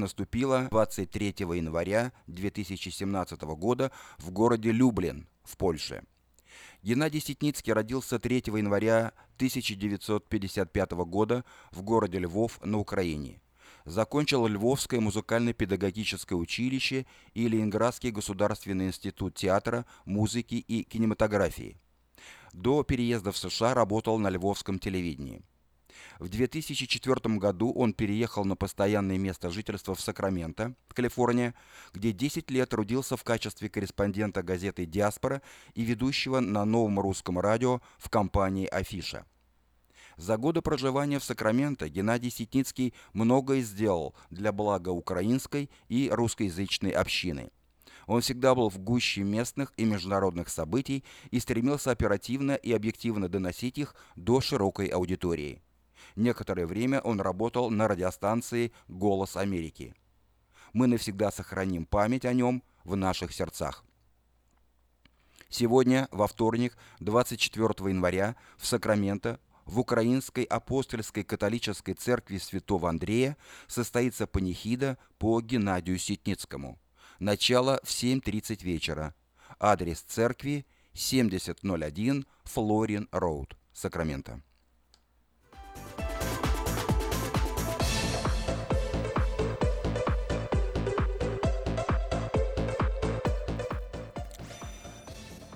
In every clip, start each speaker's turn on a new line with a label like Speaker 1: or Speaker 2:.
Speaker 1: наступила 23 января 2017 года в городе Люблин в Польше. Геннадий Ситницкий родился 3 января 1955 года в городе Львов на Украине. Закончил Львовское музыкально-педагогическое училище и Ленинградский государственный институт театра, музыки и кинематографии. До переезда в США работал на львовском телевидении. В 2004 году он переехал на постоянное место жительства в Сакраменто, Калифорния, где 10 лет трудился в качестве корреспондента газеты «Диаспора» и ведущего на новом русском радио в компании «Афиша». За годы проживания в Сакраменто Геннадий Ситницкий многое сделал для блага украинской и русскоязычной общины. Он всегда был в гуще местных и международных событий и стремился оперативно и объективно доносить их до широкой аудитории. Некоторое время он работал на радиостанции «Голос Америки». Мы навсегда сохраним память о нем в наших сердцах. Сегодня, во вторник, 24 января, в Сакраменто в Украинской апостольской католической церкви святого Андрея состоится панихида по Геннадию Ситницкому. Начало в 7.30 вечера. Адрес церкви 7001 Флорин Роуд, Сакраменто.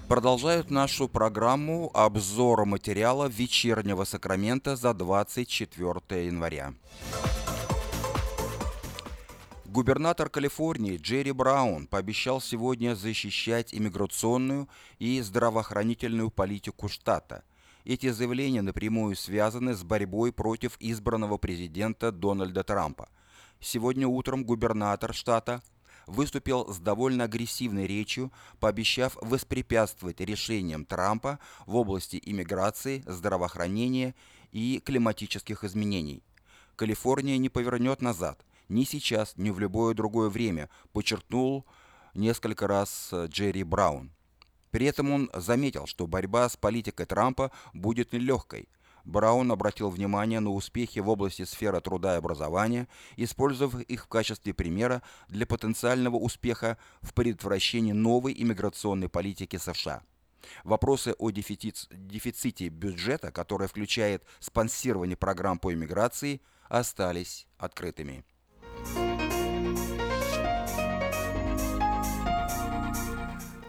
Speaker 1: Продолжают нашу программу обзора материала вечернего Сакрамента за 24 января. Губернатор Калифорнии Джерри Браун пообещал сегодня защищать иммиграционную и здравоохранительную политику штата. Эти заявления напрямую связаны с борьбой против избранного президента Дональда Трампа. Сегодня утром губернатор штата выступил с довольно агрессивной речью, пообещав воспрепятствовать решениям Трампа в области иммиграции, здравоохранения и климатических изменений. Калифорния не повернет назад, ни сейчас, ни в любое другое время, подчеркнул несколько раз Джерри Браун. При этом он заметил, что борьба с политикой Трампа будет нелегкой – Браун обратил внимание на успехи в области сферы труда и образования, использовав их в качестве примера для потенциального успеха в предотвращении новой иммиграционной политики США. Вопросы о дефицит, дефиците бюджета, который включает спонсирование программ по иммиграции, остались открытыми.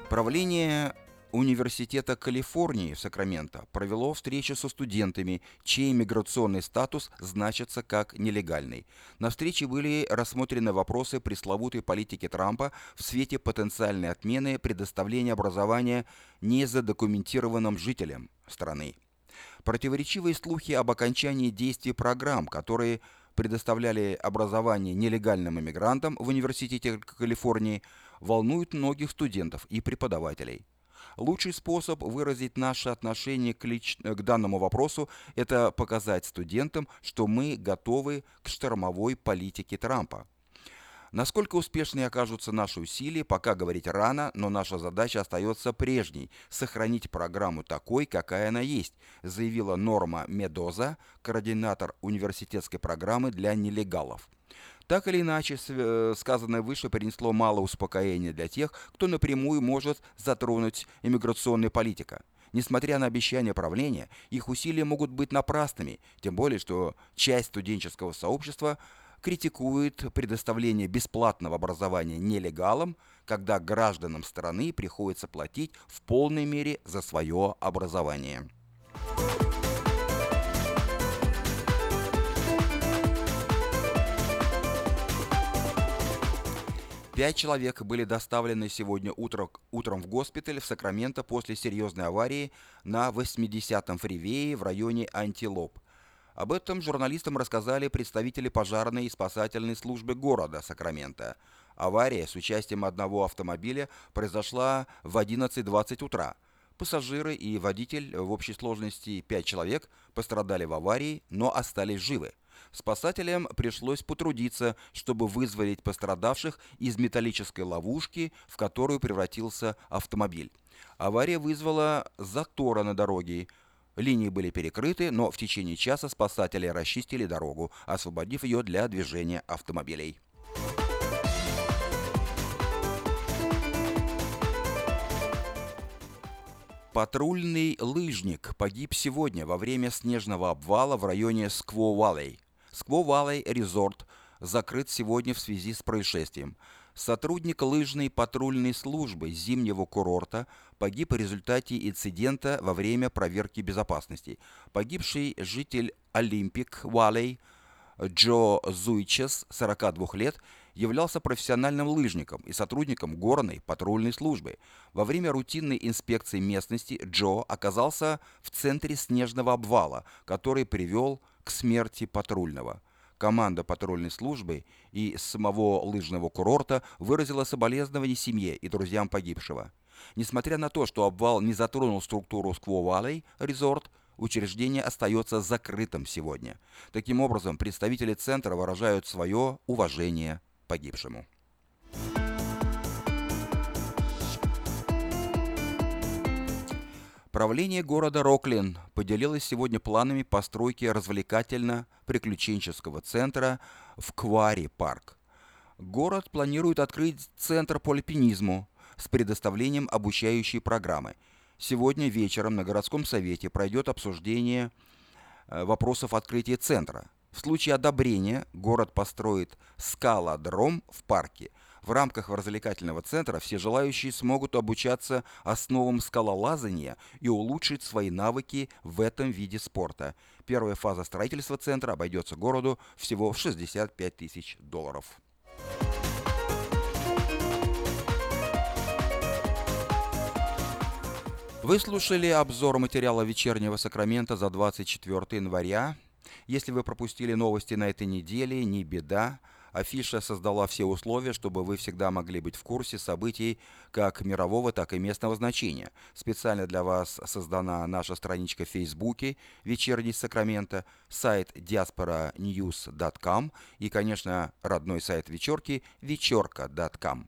Speaker 1: Правление Университета Калифорнии в Сакраменто провело встречу со студентами, чей миграционный статус значится как нелегальный. На встрече были рассмотрены вопросы пресловутой политики Трампа в свете потенциальной отмены предоставления образования незадокументированным жителям страны. Противоречивые слухи об окончании действий программ, которые предоставляли образование нелегальным иммигрантам в Университете Калифорнии, волнуют многих студентов и преподавателей. Лучший способ выразить наше отношение к, лич... к данному вопросу – это показать студентам, что мы готовы к штормовой политике Трампа. Насколько успешными окажутся наши усилия, пока говорить рано, но наша задача остается прежней – сохранить программу такой, какая она есть, заявила Норма Медоза, координатор университетской программы для нелегалов. Так или иначе, э, сказанное выше принесло мало успокоения для тех, кто напрямую может затронуть иммиграционная политика. Несмотря на обещания правления, их усилия могут быть напрасными, тем более, что часть студенческого сообщества критикует предоставление бесплатного образования нелегалам, когда гражданам страны приходится платить в полной мере за свое образование. Пять человек были доставлены сегодня утром, утром в госпиталь в Сакраменто после серьезной аварии на 80-м фривее в районе Антилоп. Об этом журналистам рассказали представители пожарной и спасательной службы города Сакраменто. Авария с участием одного автомобиля произошла в 11.20 утра. Пассажиры и водитель в общей сложности 5 человек пострадали в аварии, но остались живы. Спасателям пришлось потрудиться, чтобы вызволить пострадавших из металлической ловушки, в которую превратился автомобиль. Авария вызвала затора на дороге. Линии были перекрыты, но в течение часа спасатели расчистили дорогу, освободив ее для движения автомобилей. Патрульный лыжник погиб сегодня во время снежного обвала в районе Скво-Валей Скво-Валлей резорт закрыт сегодня в связи с происшествием. Сотрудник лыжной патрульной службы зимнего курорта погиб в результате инцидента во время проверки безопасности. Погибший житель Олимпик Валлей Джо Зуйчес, 42 лет, являлся профессиональным лыжником и сотрудником горной патрульной службы. Во время рутинной инспекции местности Джо оказался в центре снежного обвала, который привел к смерти патрульного. Команда патрульной службы и самого лыжного курорта выразила соболезнования семье и друзьям погибшего. Несмотря на то, что обвал не затронул структуру Скво Валлей Резорт, учреждение остается закрытым сегодня. Таким образом, представители центра выражают свое уважение погибшему. Правление города Роклин поделилось сегодня планами постройки развлекательно-приключенческого центра в Квари-парк. Город планирует открыть центр по альпинизму с предоставлением обучающей программы. Сегодня вечером на городском совете пройдет обсуждение э, вопросов открытия центра. В случае одобрения город построит скалодром в парке. В рамках развлекательного центра все желающие смогут обучаться основам скалолазания и улучшить свои навыки в этом виде спорта. Первая фаза строительства центра обойдется городу всего в 65 тысяч долларов. Вы слушали обзор материала вечернего Сакрамента за 24 января если вы пропустили новости на этой неделе, не беда. Афиша создала все условия, чтобы вы всегда могли быть в курсе событий как мирового, так и местного значения. Специально для вас создана наша страничка в Фейсбуке «Вечерний Сакраменто», сайт diasporanews.com и, конечно, родной сайт вечерки вечерка.com.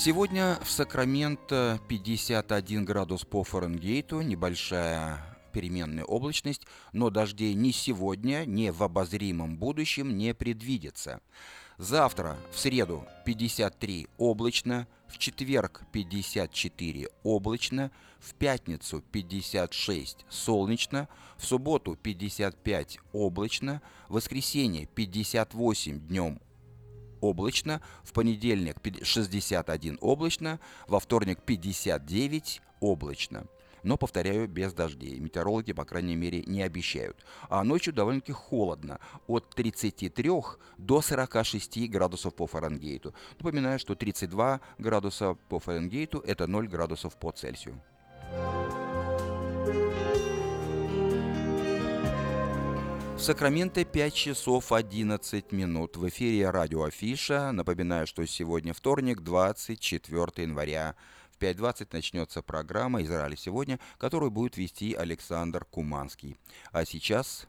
Speaker 1: Сегодня в Сакраменто 51 градус по Фаренгейту, небольшая переменная облачность, но дождей ни сегодня, ни в обозримом будущем не предвидится. Завтра, в среду, 53 облачно, в четверг 54 облачно, в пятницу 56 солнечно, в субботу 55 облачно, в воскресенье 58 днем облачно, в понедельник 61 облачно, во вторник 59 облачно. Но, повторяю, без дождей. Метеорологи, по крайней мере, не обещают. А ночью довольно-таки холодно. От 33 до 46 градусов по Фаренгейту. Напоминаю, что 32 градуса по Фаренгейту – это 0 градусов по Цельсию. В Сакраменто 5 часов 11 минут. В эфире радио Афиша. Напоминаю, что сегодня вторник, 24 января. В 5.20 начнется программа «Израиль сегодня», которую будет вести Александр Куманский. А сейчас...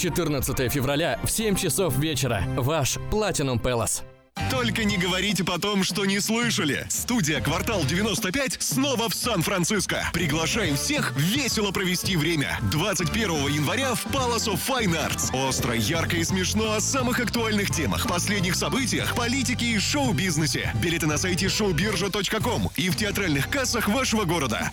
Speaker 2: 14 февраля в 7 часов вечера. Ваш Platinum Palace.
Speaker 3: Только не говорите потом, что не слышали. Студия «Квартал 95» снова в Сан-Франциско. Приглашаем всех весело провести время. 21 января в Palace of Fine Arts. Остро, ярко и смешно о самых актуальных темах, последних событиях, политике и шоу-бизнесе. Билеты на сайте showbirja.com и в театральных кассах вашего города.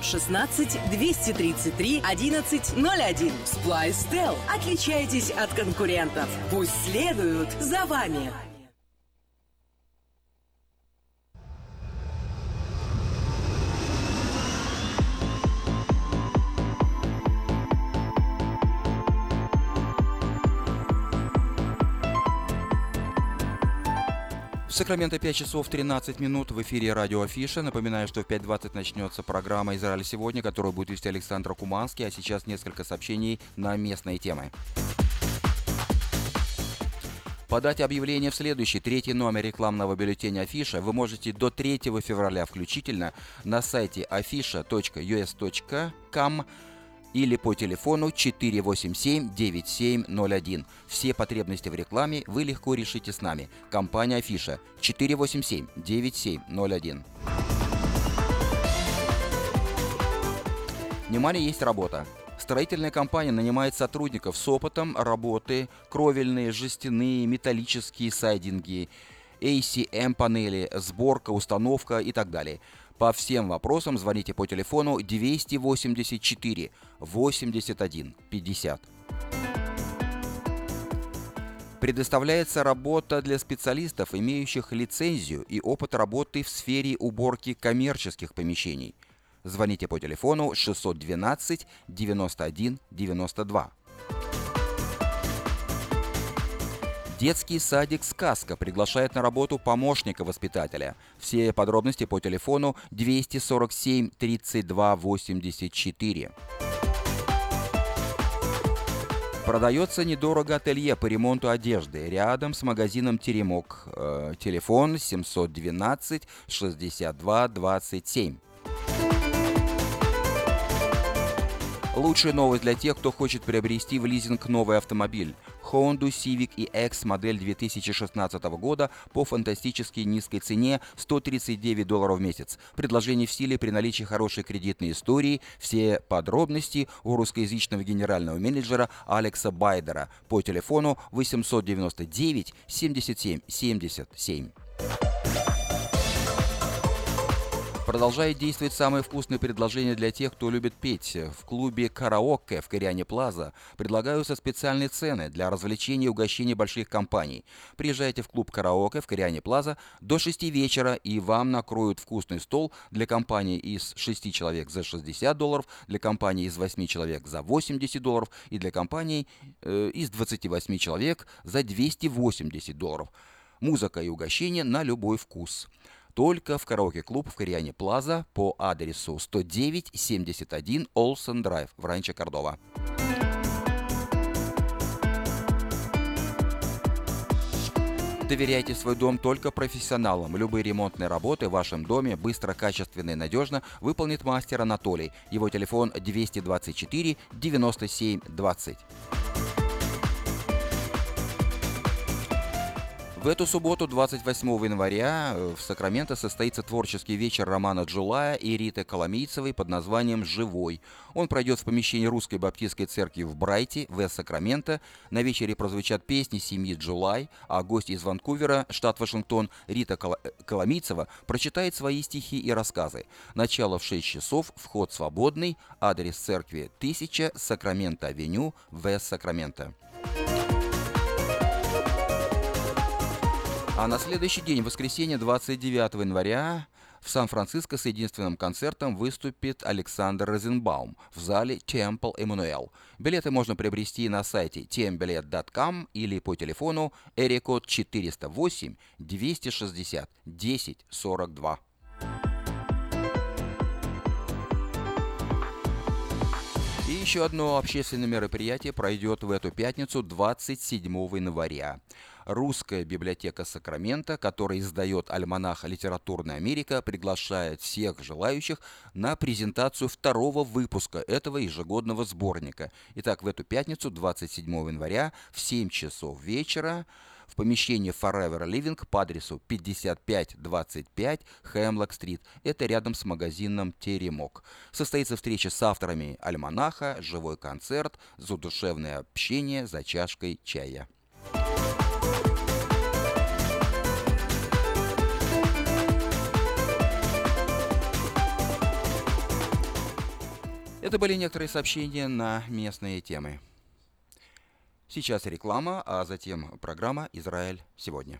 Speaker 4: 233 1101. Splystel. Отличайтесь от конкурентов. Пусть следуют за вами.
Speaker 1: В Сакраменто 5 часов 13 минут в эфире радио Афиша. Напоминаю, что в 5.20 начнется программа «Израиль сегодня», которую будет вести Александр Куманский, а сейчас несколько сообщений на местные темы. Подать объявление в следующий, третий номер рекламного бюллетеня Афиша вы можете до 3 февраля включительно на сайте afisha.us.com или по телефону 487-9701. Все потребности в рекламе вы легко решите с нами. Компания Афиша 487-9701. Внимание, есть работа. Строительная компания нанимает сотрудников с опытом работы, кровельные, жестяные, металлические сайдинги, ACM-панели, сборка, установка и так далее. По всем вопросам звоните по телефону 284 81 50. Предоставляется работа для специалистов, имеющих лицензию и опыт работы в сфере уборки коммерческих помещений. Звоните по телефону 612 91 92. Детский садик «Сказка» приглашает на работу помощника воспитателя. Все подробности по телефону 247 32 84. Продается недорого ателье по ремонту одежды рядом с магазином «Теремок». Э, телефон 712 62 27. Лучшая новость для тех, кто хочет приобрести в лизинг новый автомобиль. Honda Civic EX модель 2016 года по фантастически низкой цене 139 долларов в месяц. Предложение в силе при наличии хорошей кредитной истории. Все подробности у русскоязычного генерального менеджера Алекса Байдера по телефону 899 77 77. Продолжает действовать самое вкусное предложение для тех, кто любит петь. В клубе «Караоке» в Кориане Плаза предлагаются специальные цены для развлечения и угощения больших компаний. Приезжайте в клуб «Караоке» в Кориане Плаза до 6 вечера, и вам накроют вкусный стол для компании из 6 человек за 60 долларов, для компании из 8 человек за 80 долларов и для компании э, из 28 человек за 280 долларов. Музыка и угощение на любой вкус только в караоке-клуб в Кориане Плаза по адресу 10971 Олсен Драйв в Ранчо Кордова. Доверяйте свой дом только профессионалам. Любые ремонтные работы в вашем доме быстро, качественно и надежно выполнит мастер Анатолий. Его телефон 224 97 20. В эту субботу, 28 января, э, в Сакраменто состоится творческий вечер Романа Джулая и Риты Коломийцевой под названием «Живой». Он пройдет в помещении Русской Баптистской церкви в Брайте, в Сакраменто. На вечере прозвучат песни семьи Джулай, а гость из Ванкувера, штат Вашингтон, Рита э, Коломийцева, прочитает свои стихи и рассказы. Начало в 6 часов, вход свободный, адрес церкви 1000, Сакраменто-авеню, в Сакраменто. А на следующий день, воскресенье 29 января, В Сан-Франциско с единственным концертом выступит Александр Розенбаум в зале Temple Emmanuel. Билеты можно приобрести на сайте tmbilet.com или по телефону Эрикод 408 260 10 еще одно общественное мероприятие пройдет в эту пятницу 27 января. Русская библиотека Сакрамента, которая издает альманах «Литературная Америка», приглашает всех желающих на презентацию второго выпуска этого ежегодного сборника. Итак, в эту пятницу, 27 января, в 7 часов вечера, в помещении Forever Living по адресу 5525 Хемлок-стрит. Это рядом с магазином Теремок. Состоится встреча с авторами альманаха, живой концерт, задушевное общение за чашкой чая. Это были некоторые сообщения на местные темы. Сейчас реклама, а затем программа «Израиль сегодня».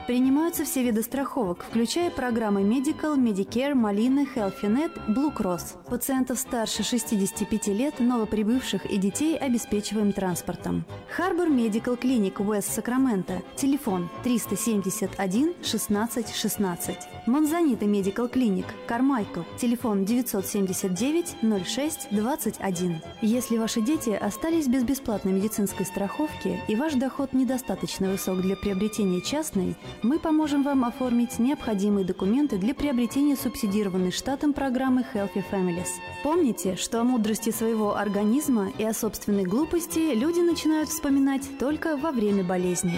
Speaker 5: Принимаются все виды страховок, включая программы Medical, Medicare, Малина, HealthyNet, Blue Cross. Пациентов старше 65 лет, новоприбывших и детей обеспечиваем транспортом. Харбор Медикал Клиник Уэст Сакраменто. Телефон 371 16 16. Монзанита Медикал Клиник Кармайкл. Телефон 979 06 21. Если ваши дети остались без бесплатной медицинской страховки и ваш доход недостаточно высок для приобретения частной, мы поможем вам оформить необходимые документы для приобретения субсидированной штатом программы Healthy Families. Помните, что о мудрости своего организма и о собственной глупости люди начинают вспоминать только во время болезни.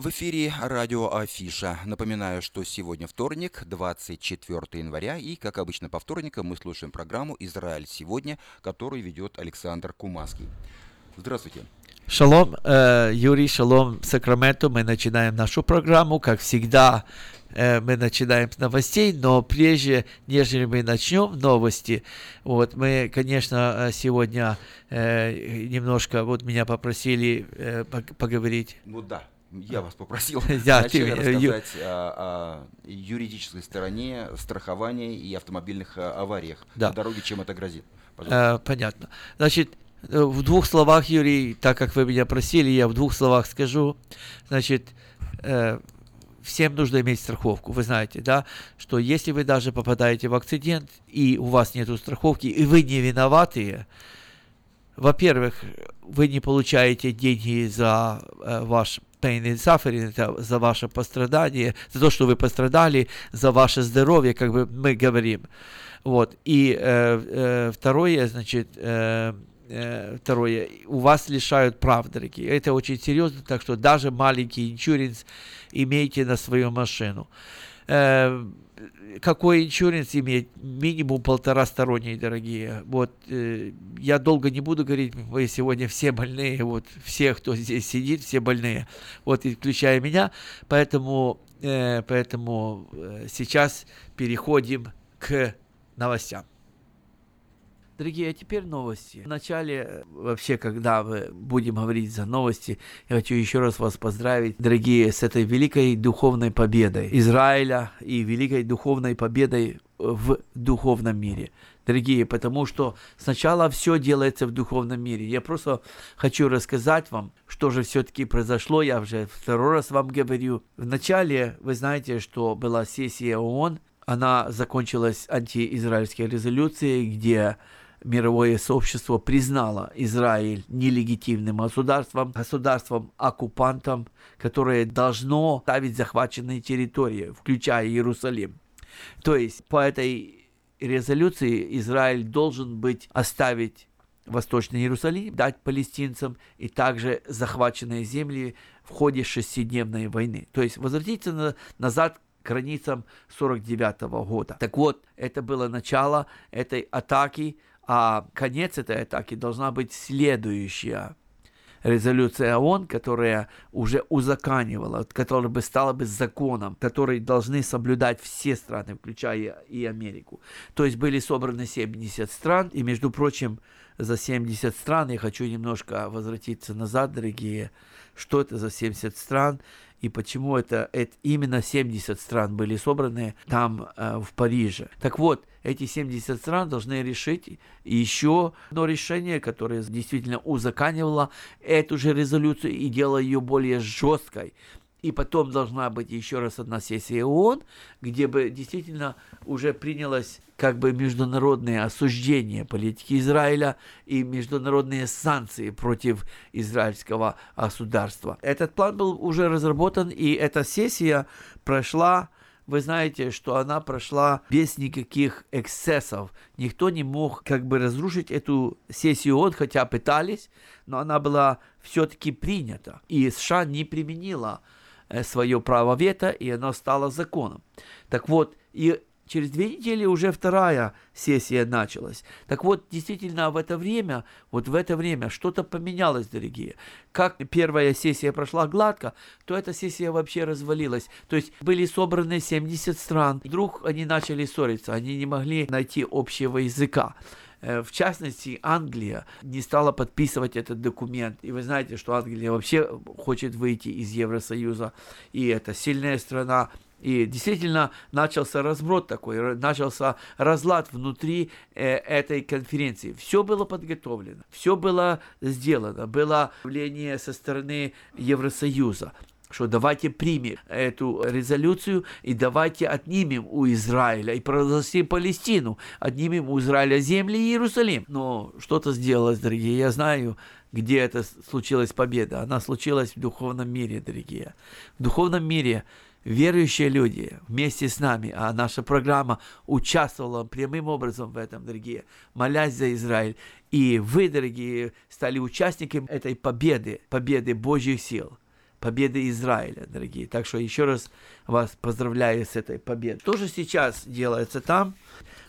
Speaker 1: В эфире радио Афиша. Напоминаю, что сегодня вторник, 24 января, и, как обычно, по вторникам мы слушаем программу «Израиль сегодня», которую ведет Александр Кумаский. Здравствуйте.
Speaker 6: Шалом, э, Юрий, шалом, Сакраменто. Мы начинаем нашу программу, как всегда, э, мы начинаем с новостей, но прежде, нежели мы начнем новости, вот мы, конечно, э, сегодня немножко, вот меня попросили поговорить.
Speaker 1: Ну да. Я вас попросил
Speaker 6: да, ты,
Speaker 1: рассказать о, о юридической стороне страхования и автомобильных авариях да. на дороге, чем это грозит.
Speaker 6: Э, понятно. Значит, Э, в двух словах, Юрий, так как вы меня просили, я в двух словах скажу. Значит, э, всем нужно иметь страховку. Вы знаете, да, что если вы даже попадаете в акцидент, и у вас нет страховки, и вы не виноватые, во-первых, вы не получаете деньги за э, ваш pain and suffering, это за ваше пострадание, за то, что вы пострадали, за ваше здоровье, как бы мы говорим. Вот. И э, э, второе, значит, э, Э, второе, у вас лишают прав, дорогие. Это очень серьезно, так что даже маленький иншуренс имейте на свою машину. Э, какой иншуренс иметь? Минимум полтора сторонние, дорогие. Вот, э, я долго не буду говорить, мы сегодня все больные, вот, все, кто здесь сидит, все больные, вот, включая меня, поэтому, поэтому сейчас переходим к новостям. Дорогие, а теперь новости. Вначале, э, вообще, когда мы будем говорить за новости, я хочу еще раз вас поздравить, дорогие, с этой великой духовной победой Израиля и великой духовной победой в духовном мире. Дорогие, потому что сначала все делается в духовном мире. Я просто хочу рассказать вам, что же все-таки произошло. Я уже второй раз вам говорю. Вначале, вы знаете, что была сессия ООН, она закончилась антиизраильской резолюцией, где мировое сообщество признало Израиль нелегитимным государством, государством-оккупантом, которое должно ставить захваченные территории, включая Иерусалим. То есть по этой резолюции Израиль должен быть оставить Восточный Иерусалим, дать палестинцам и также захваченные земли в ходе шестидневной войны. То есть возвратиться на, назад к границам 49 года. Так вот, это было начало этой атаки а конец этой атаки должна быть следующая резолюция ООН, которая уже узаканивала, которая бы стала бы законом, который должны соблюдать все страны, включая и Америку. То есть были собраны 70 стран, и, между прочим, за 70 стран, я хочу немножко возвратиться назад, дорогие, что это за 70 стран, и почему это, это именно 70 стран были собраны там, э, в Париже. Так вот, эти 70 стран должны решить еще одно решение, которое действительно узаканивало эту же резолюцию и делало ее более жесткой. И потом должна быть еще раз одна сессия ООН, где бы действительно уже принялось как бы международное осуждение политики Израиля и международные санкции против израильского государства. Этот план был уже разработан, и эта сессия прошла вы знаете, что она прошла без никаких эксцессов. Никто не мог как бы разрушить эту сессию ООН, хотя пытались, но она была все-таки принята. И США не применила свое право вето, и оно стало законом. Так вот, и через две недели уже вторая сессия началась. Так вот, действительно, в это время, вот в это время что-то поменялось, дорогие. Как первая сессия прошла гладко, то эта сессия вообще развалилась. То есть были собраны 70 стран. Вдруг они начали ссориться, они не могли найти общего языка. Э, в частности, Англия не стала подписывать этот документ. И вы знаете, что Англия вообще хочет выйти из Евросоюза. И это сильная страна, и действительно начался разброд такой, начался разлад внутри э, этой конференции. Все было подготовлено, все было сделано, было явление со стороны Евросоюза что давайте примем эту резолюцию и давайте отнимем у Израиля и провозгласим Палестину, отнимем у Израиля земли и Иерусалим. Но что-то сделалось, дорогие, я знаю, где это случилась победа. Она случилась в духовном мире, дорогие. В духовном мире верующие люди вместе с нами, а наша программа участвовала прямым образом в этом, дорогие, молясь за Израиль. И вы, дорогие, стали участниками этой победы, победы Божьих сил, победы Израиля, дорогие. Так что еще раз вас поздравляю с этой победой. Что же сейчас делается там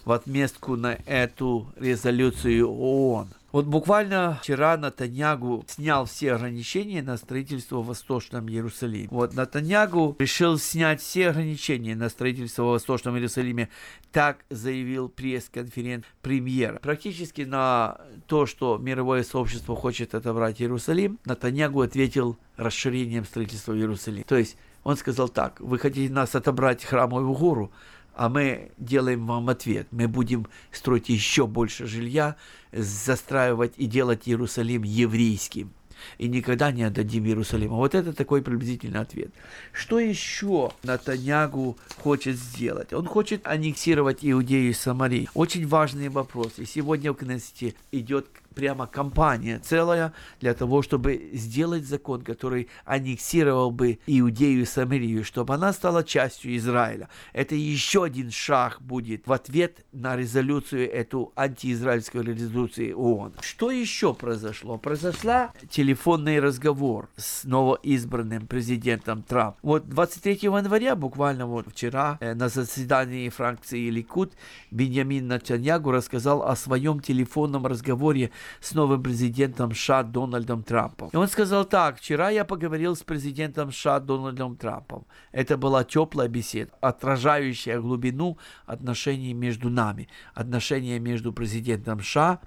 Speaker 6: в отместку на эту резолюцию ООН? Вот буквально вчера Натаньягу снял все ограничения на строительство в Восточном Иерусалиме. Вот Натаньягу решил снять все ограничения на строительство в Восточном Иерусалиме. Так заявил пресс-конферент премьера. Практически на то, что мировое сообщество хочет отобрать Иерусалим, Натаньягу ответил расширением строительства в Иерусалиме. То есть он сказал так, вы хотите нас отобрать храмовую гору, а мы делаем вам ответ. Мы будем строить еще больше жилья, застраивать и делать Иерусалим еврейским. И никогда не отдадим Иерусалима. Вот это такой приблизительный ответ. Что еще Натаньягу хочет сделать? Он хочет аннексировать Иудею и Самарию. Очень важные вопросы. Сегодня в Кнессете идет прямо кампания целая для того, чтобы сделать закон, который аннексировал бы Иудею и Самарию, чтобы она стала частью Израиля. Это еще один шаг будет в ответ на резолюцию, эту антиизраильскую резолюцию ООН. Что еще произошло? Произошла телефонный разговор с новоизбранным президентом Трамп. Вот 23 января, буквально вот вчера, э, на заседании фракции Ликут, Беньямин Натаньягу рассказал о своем телефонном разговоре с новым президентом США Дональдом Трампом. И он сказал так, вчера я поговорил с президентом США Дональдом Трампом. Это была теплая беседа, отражающая глубину отношений между нами, отношения между президентом США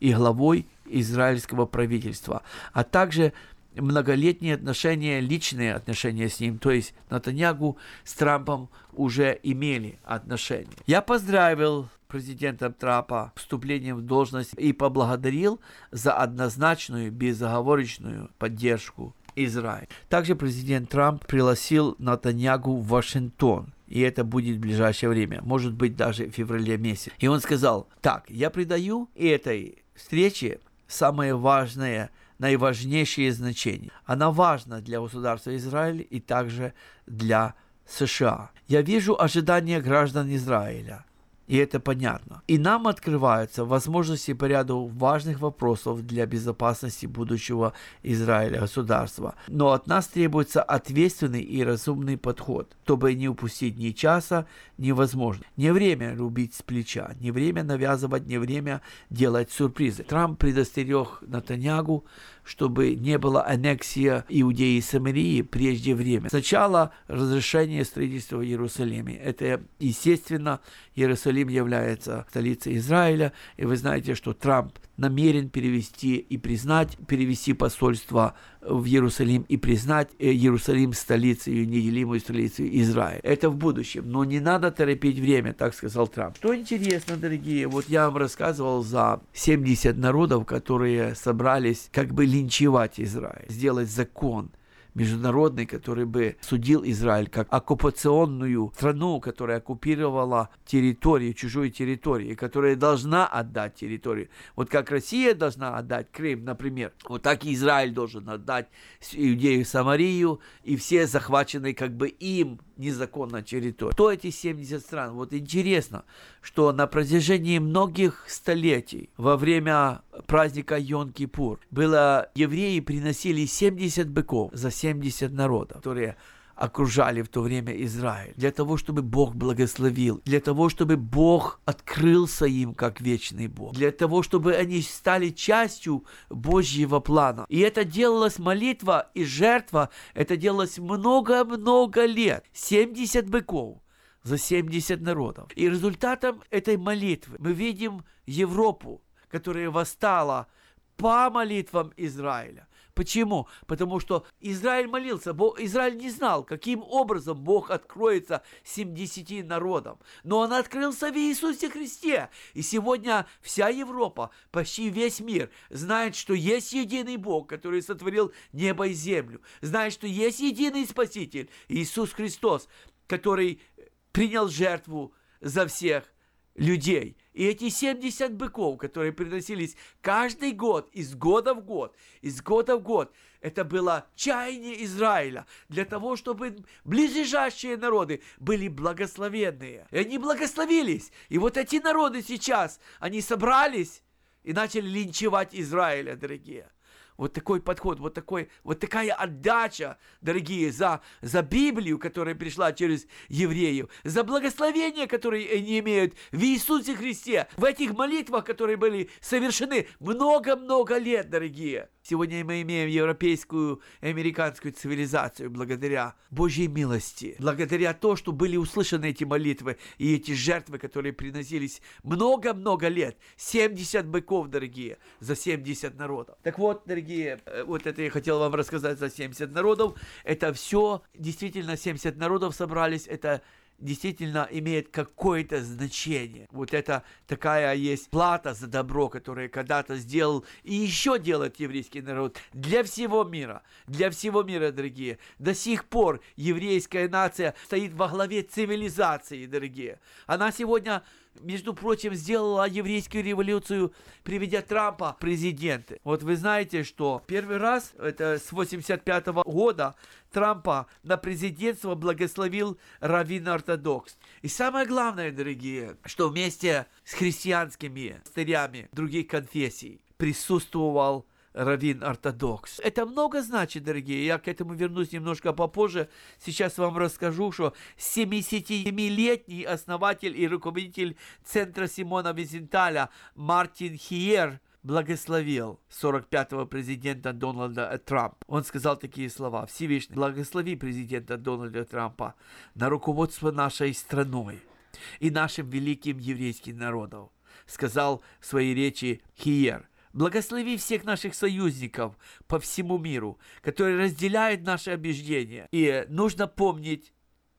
Speaker 6: и главой израильского правительства, а также многолетние отношения, личные отношения с ним, то есть Натаньягу с Трампом уже имели отношения. Я поздравил президента Трампа вступлением в должность и поблагодарил за однозначную, безоговорочную поддержку Израиля. Также президент Трамп пригласил Натаньягу в Вашингтон. И это будет в ближайшее время, может быть даже в феврале месяце. И он сказал, так, я придаю этой встрече самое важное, наиважнейшее значение. Она важна для государства Израиль и также для США. Я вижу ожидания граждан Израиля – и это понятно. И нам открываются возможности по ряду важных вопросов для безопасности будущего Израиля государства. Но от нас требуется ответственный и разумный подход, чтобы не упустить ни часа, невозможно. Не время рубить с плеча, не время навязывать, не время делать сюрпризы. Трамп предостерег Натаньягу, чтобы не было аннексия Иудеи и Самарии прежде времени. Сначала разрешение строительства в Иерусалиме. Это, естественно, Иерусалим является столицей Израиля, и вы знаете, что Трамп намерен перевести и признать, перевести посольство в Иерусалим и признать э, Иерусалим столицей, неделимой столицей Израиля. Это в будущем. Но не надо торопить время, так сказал Трамп. Что интересно, дорогие, вот я вам рассказывал за 70 народов, которые собрались как бы линчевать Израиль, сделать закон – международный, который бы судил Израиль как оккупационную страну, которая оккупировала территорию, чужую территорию, и которая должна отдать территорию. Вот как Россия должна отдать Крым, например, вот так и Израиль должен отдать Иудею Самарию и все захваченные как бы им незаконно территории. Кто эти 70 стран? Вот интересно, что на протяжении многих столетий во время праздника Йон-Кипур было евреи приносили 70 быков за 70 народов, которые окружали в то время Израиль, для того, чтобы Бог благословил, для того, чтобы Бог открылся им как вечный Бог, для того, чтобы они стали частью Божьего плана. И это делалось молитва и жертва, это делалось много-много лет, 70 быков за 70 народов. И результатом этой молитвы мы видим Европу, которая восстала по молитвам Израиля. Почему? Потому что Израиль молился, Бог, Израиль не знал, каким образом Бог откроется 70 народам. Но Он открылся в Иисусе Христе. И сегодня вся Европа, почти весь мир знает, что есть единый Бог, который сотворил небо и землю. Знает, что есть единый Спаситель, Иисус Христос, который принял жертву за всех людей. И эти 70 быков, которые приносились каждый год, из года в год, из года в год, это было чаяние Израиля для того, чтобы ближайшие народы были благословенные. И они благословились. И вот эти народы сейчас, они собрались и начали линчевать Израиля, дорогие. Вот такой подход, вот, такой, вот такая отдача, дорогие, за, за Библию, которая пришла через евреев, за благословение, которое они имеют в Иисусе Христе, в этих молитвах, которые были совершены много-много лет, дорогие. Сегодня мы имеем европейскую и американскую цивилизацию благодаря Божьей милости, благодаря то, что были услышаны эти молитвы и эти жертвы, которые приносились много-много лет. 70 быков, дорогие, за 70 народов. Так вот, дорогие, э, вот это я хотел вам рассказать за 70 народов. Это все, действительно, 70 народов собрались, это действительно имеет какое-то значение. Вот это такая есть плата за добро, которое когда-то сделал и еще делает еврейский народ для всего мира. Для всего мира, дорогие. До сих пор еврейская нация стоит во главе цивилизации, дорогие. Она сегодня между прочим, сделала еврейскую революцию, приведя Трампа президенты. Вот вы знаете, что первый раз, это с 85 -го года, Трампа на президентство благословил раввин ортодокс. И самое главное, дорогие, что вместе с христианскими старями других конфессий присутствовал раввин ортодокс. Это много значит, дорогие. Я к этому вернусь немножко попозже. Сейчас вам расскажу, что 77-летний основатель и руководитель центра Симона Визенталя Мартин Хиер благословил 45-го президента Дональда Трампа. Он сказал такие слова. Всевышний, благослови президента Дональда Трампа на руководство нашей страной и нашим великим еврейским народом, сказал в своей речи Хиер – Благослови всех наших союзников по всему миру, которые разделяют наши убеждения. И нужно помнить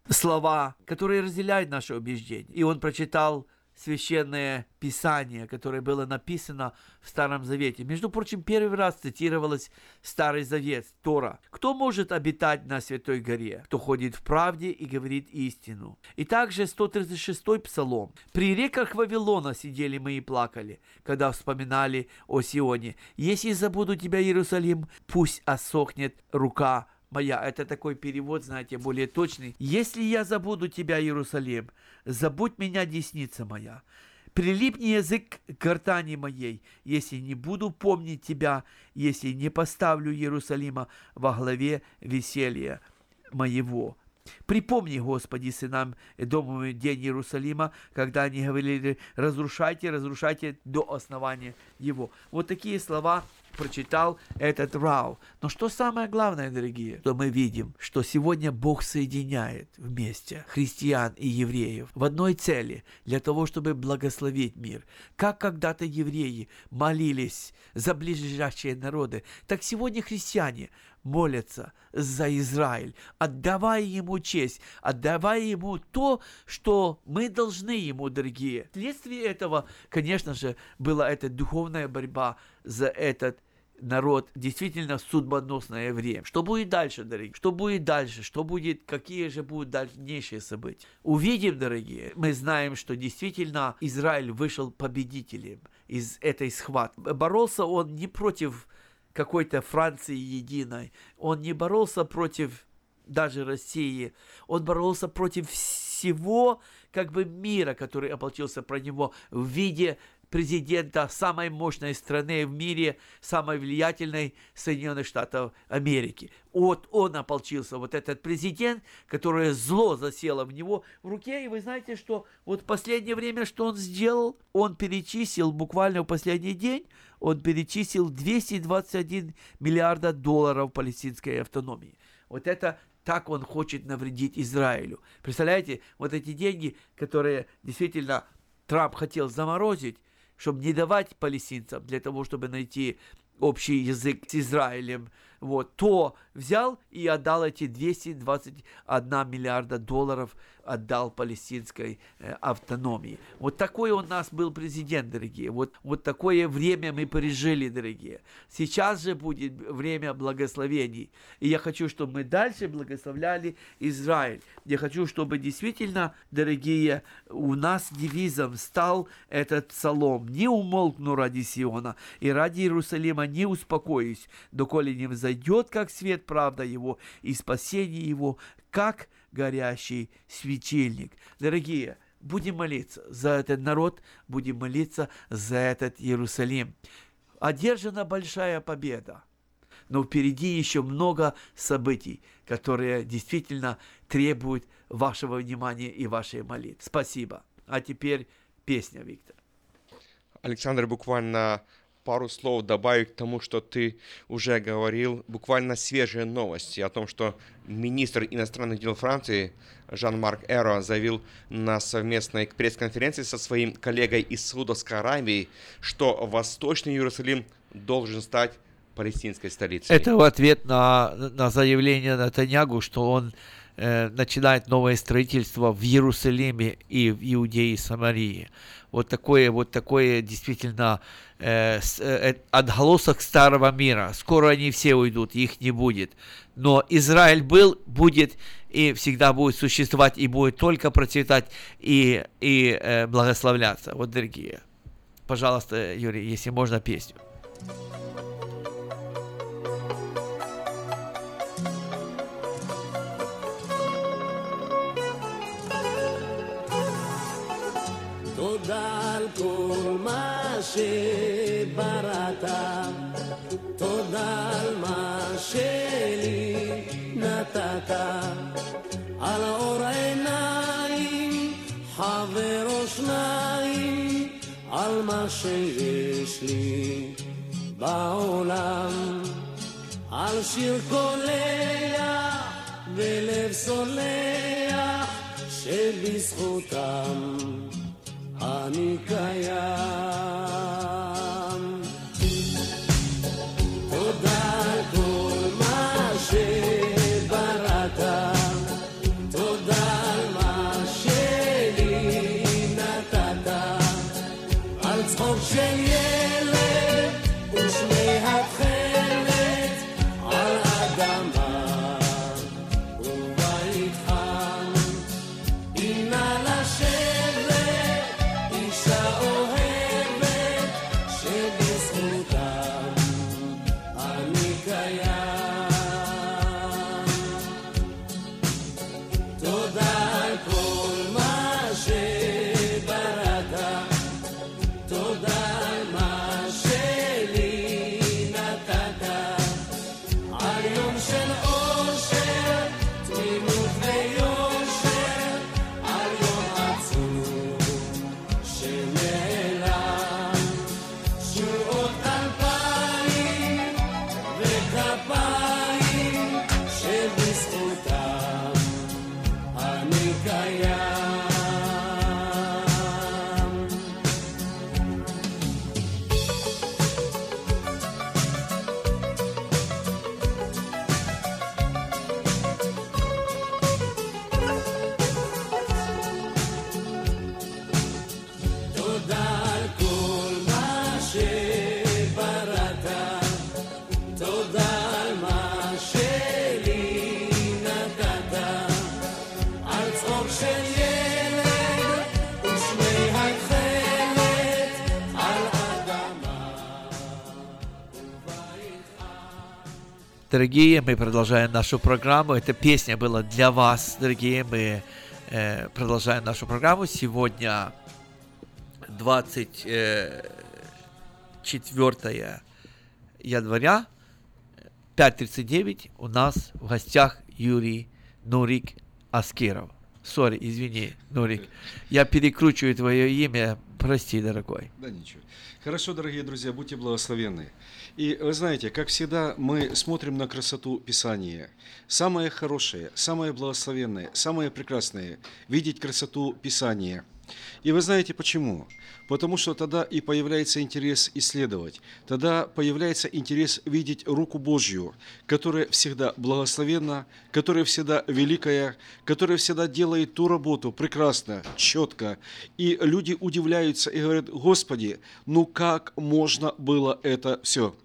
Speaker 6: слова, которые разделяют наши убеждения. И он прочитал священное писание, которое было написано в Старом Завете. Между прочим, первый раз цитировалось Старый Завет, Тора. «Кто может обитать на Святой горе? Кто ходит в правде и говорит истину?» И также 136-й псалом. «При реках Вавилона сидели мы и плакали, когда вспоминали о Сионе. Если забуду тебя, Иерусалим, пусть осохнет рука моя. Это такой перевод, знаете, более точный. Если я забуду тебя, Иерусалим, забудь меня, десница моя. Прилипни язык к гортани моей, если не буду помнить тебя, если не поставлю Иерусалима во главе веселья моего. Припомни, Господи, сынам Эдомовым день Иерусалима, когда они говорили, разрушайте, разрушайте до основания его. Вот такие слова прочитал этот Рау. Но что самое главное, дорогие, что мы видим, что сегодня Бог соединяет вместе христиан и евреев в одной цели, для того, чтобы благословить мир. Как когда-то евреи молились за ближайшие народы, так сегодня христиане молятся за Израиль, отдавая ему честь, отдавая ему то, что мы должны ему, дорогие. Вследствие этого, конечно же, была эта духовная борьба за этот народ действительно судьбоносное время. Что будет дальше, дорогие? Что будет дальше? Что будет, какие же будут дальнейшие события? Увидим, дорогие. Мы знаем, что действительно Израиль вышел победителем из этой схватки. Боролся он не против какой-то Франции единой. Он не боролся против даже России. Он боролся против всего как бы мира, который ополчился про него в виде президента самой мощной страны в мире, самой влиятельной Соединенных Штатов Америки. Вот он ополчился, вот этот президент, которое зло засело в него в руке. И вы знаете, что вот в последнее время, что он сделал? Он перечислил буквально в последний день, он перечислил 221 миллиарда долларов палестинской автономии. Вот это так он хочет навредить Израилю. Представляете, вот эти деньги, которые действительно Трамп хотел заморозить, чтобы не давать палестинцам для того, чтобы найти общий язык с Израилем, вот, то взял и отдал эти 221 миллиарда долларов, отдал палестинской э, автономии. Вот такой у нас был президент, дорогие. Вот, вот такое время мы пережили, дорогие. Сейчас же будет время благословений. И я хочу, чтобы мы дальше благословляли Израиль. Я хочу, чтобы действительно, дорогие, у нас девизом стал этот псалом. Не умолкну ради Сиона и ради Иерусалима не успокоюсь, доколе не взойду зайдет, как свет, правда его, и спасение его, как горящий светильник. Дорогие, будем молиться за этот народ, будем молиться за этот Иерусалим. Одержана большая победа. но впереди еще много событий, которые действительно требуют вашего внимания и вашей молитвы. Спасибо. А теперь песня, Виктор.
Speaker 7: Александр, буквально пару слов добавить к тому, что ты уже говорил. Буквально свежие новости о том, что министр иностранных дел Франции Жан-Марк Эро заявил на совместной пресс-конференции со своим коллегой из Саудовской Аравии, что Восточный Иерусалим должен стать палестинской столицей.
Speaker 6: Это в ответ на, на заявление Натаньягу, что он э, начинает новое строительство в Иерусалиме и в Иудее и Самарии. Вот такое, вот такое действительно э, с, э, отголосок старого мира. Скоро они все уйдут, их не будет. Но Израиль был, будет и всегда будет существовать, и будет только процветать и, и э, благословляться. Вот, дорогие. Пожалуйста, Юрий, если можно, песню.
Speaker 8: תודה על כל מה שבראת, תודה על מה שלי נתת, על אור עיניים, חבר או שניים, על מה שיש לי בעולם, על שיר קולח ולב סולח שבזכותם Anikaya.
Speaker 6: Дорогие, мы продолжаем нашу программу. Эта песня была для вас, дорогие. Мы э, продолжаем нашу программу. Сегодня 24 января, 5.39. У нас в гостях Юрий Нурик Аскеров. Сори, извини, Нурик. Я перекручиваю твое имя. Прости, дорогой.
Speaker 9: Да ничего. Хорошо, дорогие друзья, будьте благословенны. И вы знаете, как всегда, мы смотрим на красоту Писания. Самое хорошее, самое благословенное, самое прекрасное – видеть красоту Писания. И вы знаете почему? Потому что тогда и появляется интерес исследовать, тогда появляется интерес видеть руку Божью, которая всегда благословенна, которая всегда великая, которая всегда делает ту работу прекрасно, четко. И люди удивляются и говорят, Господи, ну как можно было это все?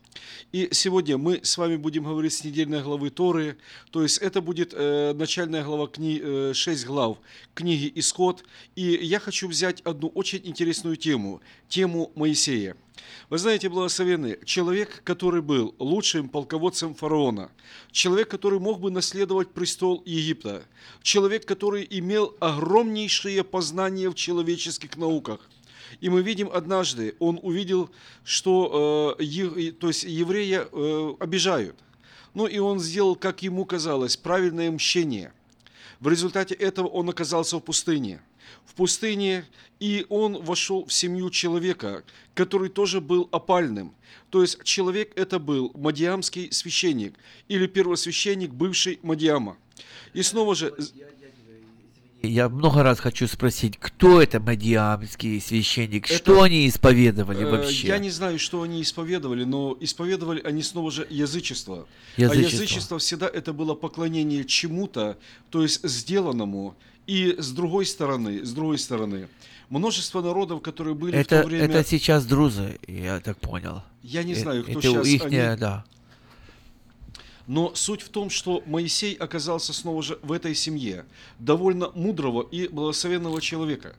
Speaker 9: И сегодня мы с вами будем говорить с недельной главы Торы, то есть это будет э, начальная глава, кни, э, 6 глав книги «Исход». И я хочу взять одну очень интересную тему, тему Моисея. Вы знаете, благословенный, человек, который был лучшим полководцем фараона, человек, который мог бы наследовать престол Египта, человек, который имел огромнейшие познания в человеческих науках – и мы видим однажды, он увидел, что э, то есть еврея э, обижают. Ну и он сделал, как ему казалось, правильное мщение. В результате этого он оказался в пустыне. В пустыне, и он вошел в семью человека, который тоже был опальным. То есть человек это был мадиамский священник или первосвященник бывший Мадиама. И снова же
Speaker 6: Я много раз хочу спросить, кто это мадиамский священник,
Speaker 9: Это-
Speaker 6: что они исповедовали
Speaker 9: Э,
Speaker 6: вообще?
Speaker 9: Я не знаю, что они исповедовали, но исповедовали они снова же язычество. А
Speaker 6: Язычество.
Speaker 9: язычество всегда это было поклонение чему-то, то есть сделанному. И с другой стороны, с другой стороны, множество народов, которые были в
Speaker 6: это,
Speaker 9: то время...
Speaker 6: это сейчас друзы, я так понял.
Speaker 9: Я не
Speaker 6: Э,
Speaker 9: знаю, кто
Speaker 6: это
Speaker 9: сейчас
Speaker 6: ихняя,
Speaker 9: они.
Speaker 6: да.
Speaker 9: Но суть в том, что Моисей оказался снова же в этой семье довольно мудрого и благословенного человека.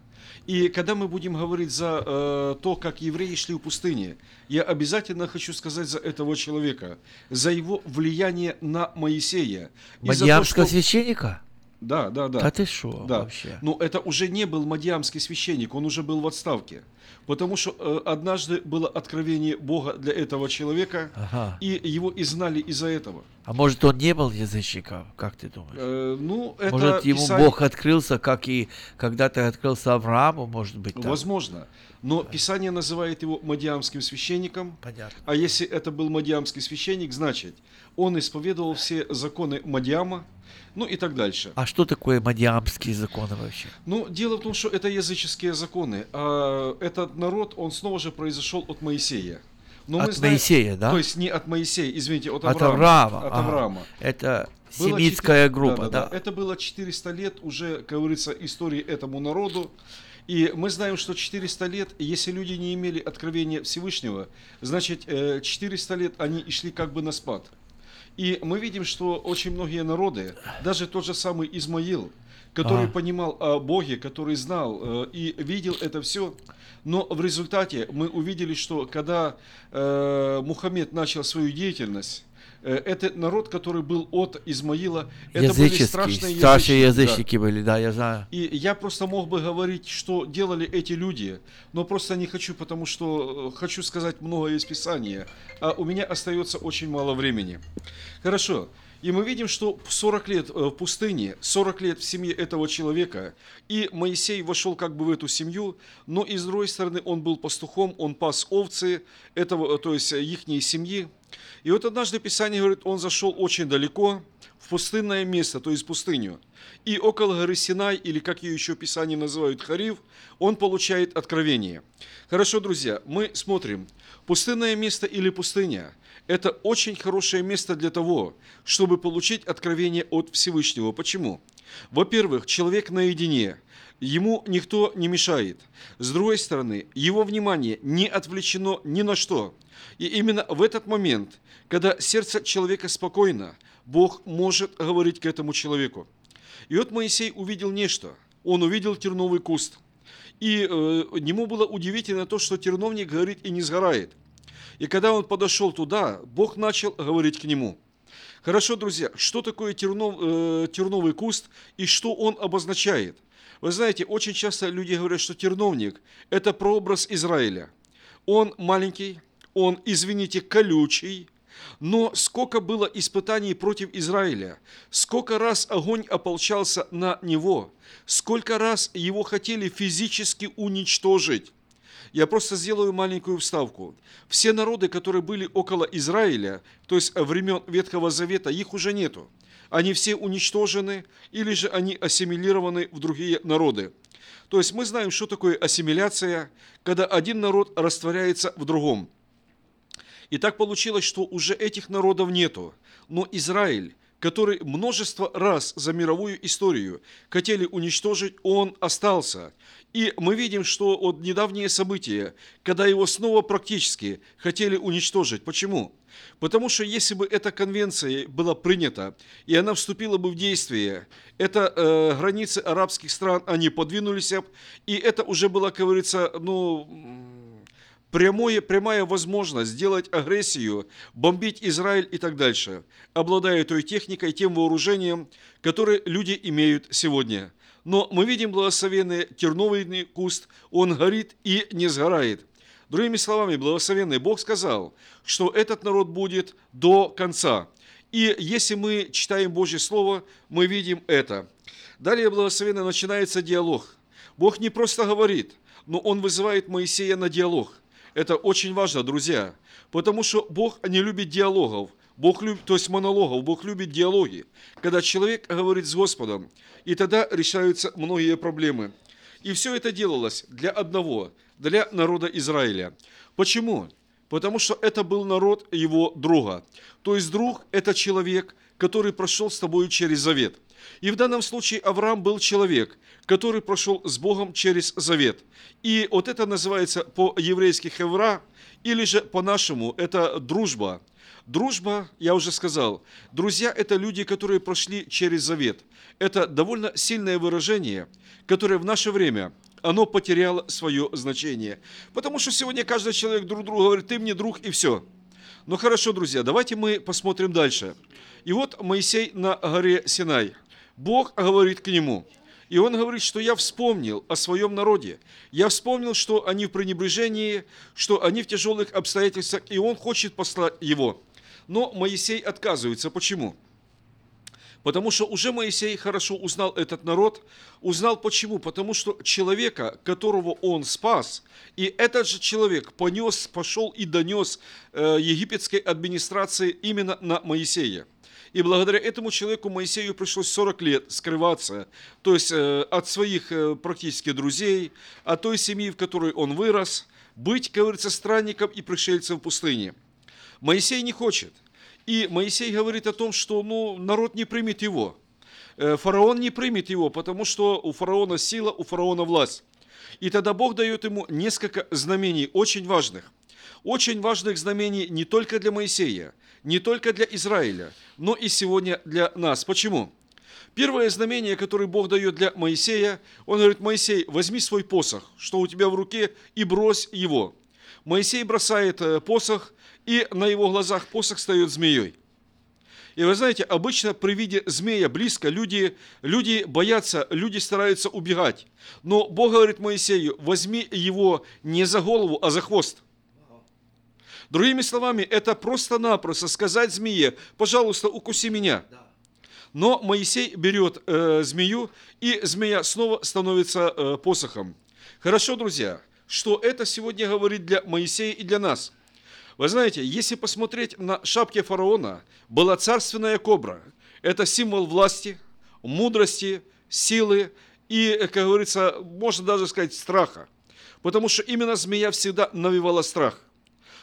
Speaker 9: И когда мы будем говорить за э, то, как евреи шли в пустыне, я обязательно хочу сказать за этого человека, за его влияние на Моисея. И за то, что-
Speaker 6: священника?
Speaker 9: Да, да, да.
Speaker 6: Да ты шо
Speaker 9: Да.
Speaker 6: вообще?
Speaker 9: Но это уже не был мадьямский священник, он уже был в отставке. Потому что э, однажды было откровение Бога для этого человека,
Speaker 6: Ага.
Speaker 9: и его изгнали из-за этого.
Speaker 6: А может он не был язычником, как ты думаешь?
Speaker 9: Э, ну, это
Speaker 6: может ему
Speaker 9: Писание-
Speaker 6: Бог открылся, как и когда-то открылся Аврааму, может быть, так?
Speaker 9: Возможно. Но Писание называет его мадиамским священником.
Speaker 6: Понятно.
Speaker 9: А если это был мадиамский священник, значит, он исповедовал все законы Мадиама, ну и так дальше.
Speaker 6: А что такое мадьямские законы вообще?
Speaker 9: Ну, дело в том, что это языческие законы, а этот народ, он снова же произошел от Моисея. Но
Speaker 6: От
Speaker 9: знаем-
Speaker 6: Моисея, да?
Speaker 9: То есть не от Моисея, извините, от
Speaker 6: От
Speaker 9: Авраама.
Speaker 6: Авраама,
Speaker 9: От. Авраама.
Speaker 6: Это
Speaker 9: Было
Speaker 6: семитская
Speaker 9: четыре-
Speaker 6: группа, да?
Speaker 9: Это было 400 лет уже, как говорится, истории этому народу. И мы знаем, что 400 лет, если люди не имели откровения Всевышнего, значит, э, 400 лет они и шли как бы на спад. И мы видим, что очень многие народы, даже тот же самый Измаил, который
Speaker 6: Ага.
Speaker 9: понимал о Боге, который знал э, и видел это все, но в результате мы увидели, что когда э, Мухаммед начал свою деятельность, это народ, который был от Измаила, это были
Speaker 6: Языческие,
Speaker 9: страшные
Speaker 6: старшие
Speaker 9: язычники, да.
Speaker 6: язычники были, да, я знаю.
Speaker 9: И я просто мог бы говорить, что делали эти люди, но просто не хочу, потому что э, хочу сказать многое из Писания, а у меня остается очень мало времени. Хорошо. И мы видим, что 40 лет э, в пустыне, 40 лет в семье этого человека, и Моисей вошел как бы в эту семью, но и с другой стороны он был пастухом, он пас овцы этого, э, то есть ихней семьи. И вот однажды Писание говорит, он зашел очень далеко, в пустынное место, то есть пустыню. И около горы Синай, или как ее еще Писание называют Харив, он получает откровение. Хорошо, друзья, мы смотрим. Пустынное место или пустыня – это очень хорошее место для того, чтобы получить откровение от Всевышнего. Почему? Во-первых, человек наедине, ему никто не мешает. С другой стороны, его внимание не отвлечено ни на что. И именно в этот момент, когда сердце человека спокойно, Бог может говорить к этому человеку. И вот Моисей увидел нечто. Он увидел терновый куст. И э, ему было удивительно то, что терновник горит и не сгорает. И когда он подошел туда, Бог начал говорить к нему. Хорошо, друзья, что такое тернов, э, терновый куст и что он обозначает? Вы знаете, очень часто люди говорят, что терновник – это прообраз Израиля. Он маленький, он, извините, колючий, но сколько было испытаний против Израиля, сколько раз огонь ополчался на него, сколько раз его хотели физически уничтожить. Я просто сделаю маленькую вставку. Все народы, которые были около Израиля, то есть времен Ветхого Завета, их уже нету. Они все уничтожены или же они ассимилированы в другие народы. То есть мы знаем, что такое ассимиляция, когда один народ растворяется в другом. И так получилось, что уже этих народов нету. Но Израиль, который множество раз за мировую историю хотели уничтожить, он остался. И мы видим, что от недавние события, когда его снова практически хотели уничтожить. Почему? Потому что если бы эта конвенция была принята, и она вступила бы в действие, это э, границы арабских стран, они подвинулись, и это уже было, как говорится, ну, прямое, прямая возможность сделать агрессию, бомбить Израиль и так дальше, обладая той техникой, тем вооружением, которое люди имеют сегодня. Но мы видим благословенный терновый куст, он горит и не сгорает. Другими словами, благословенный Бог сказал, что этот народ будет до конца. И если мы читаем Божье Слово, мы видим это. Далее, благословенно, начинается диалог. Бог не просто говорит, но Он вызывает Моисея на диалог. Это очень важно, друзья, потому что Бог не любит диалогов, Бог любит, то есть монологов, Бог любит диалоги, когда человек говорит с Господом, и тогда решаются многие проблемы. И все это делалось для одного, для народа Израиля. Почему? Потому что это был народ его друга. То есть друг – это человек, который прошел с тобой через завет. И в данном случае Авраам был человек, который прошел с Богом через завет. И вот это называется по-еврейски хевра, или же по-нашему это дружба. Дружба, я уже сказал, друзья – это люди, которые прошли через завет. Это довольно сильное выражение, которое в наше время оно потеряло свое значение. Потому что сегодня каждый человек друг другу говорит, ты мне друг и все. Ну хорошо, друзья, давайте мы посмотрим дальше. И вот Моисей на горе Синай. Бог говорит к нему. И он говорит, что я вспомнил о своем народе. Я вспомнил, что они в пренебрежении, что они в тяжелых обстоятельствах, и он хочет послать его. Но Моисей отказывается. Почему? Потому что уже Моисей хорошо узнал этот народ. Узнал почему? Потому что человека, которого он спас, и этот же человек понес, пошел и донес э, египетской администрации именно на Моисея. И благодаря этому человеку Моисею пришлось 40 лет скрываться, то есть э, от своих э, практически друзей, от той семьи, в которой он вырос, быть, как говорится, странником и пришельцем в пустыне. Моисей не хочет. И Моисей говорит о том, что ну, народ не примет его. Э, фараон не примет его, потому что у фараона сила, у фараона власть. И тогда Бог дает ему несколько знамений, очень важных. Очень важных знамений не только для Моисея, не только для Израиля, но и сегодня для нас. Почему? Первое знамение, которое Бог дает для Моисея, он говорит, Моисей, возьми свой посох, что у тебя в руке, и брось его. Моисей бросает э, посох, и на его глазах посох встает змеей. И вы знаете, обычно при виде змея близко люди, люди боятся, люди стараются убегать. Но Бог говорит Моисею, возьми его не за голову, а за хвост. Другими словами, это просто-напросто сказать змее, пожалуйста, укуси меня. Но Моисей берет э, змею, и змея снова становится э, посохом. Хорошо, друзья, что это сегодня говорит для Моисея и для нас – вы знаете, если посмотреть на шапке фараона, была царственная кобра. Это символ власти, мудрости, силы и, как говорится, можно даже сказать, страха. Потому что именно змея всегда навевала страх.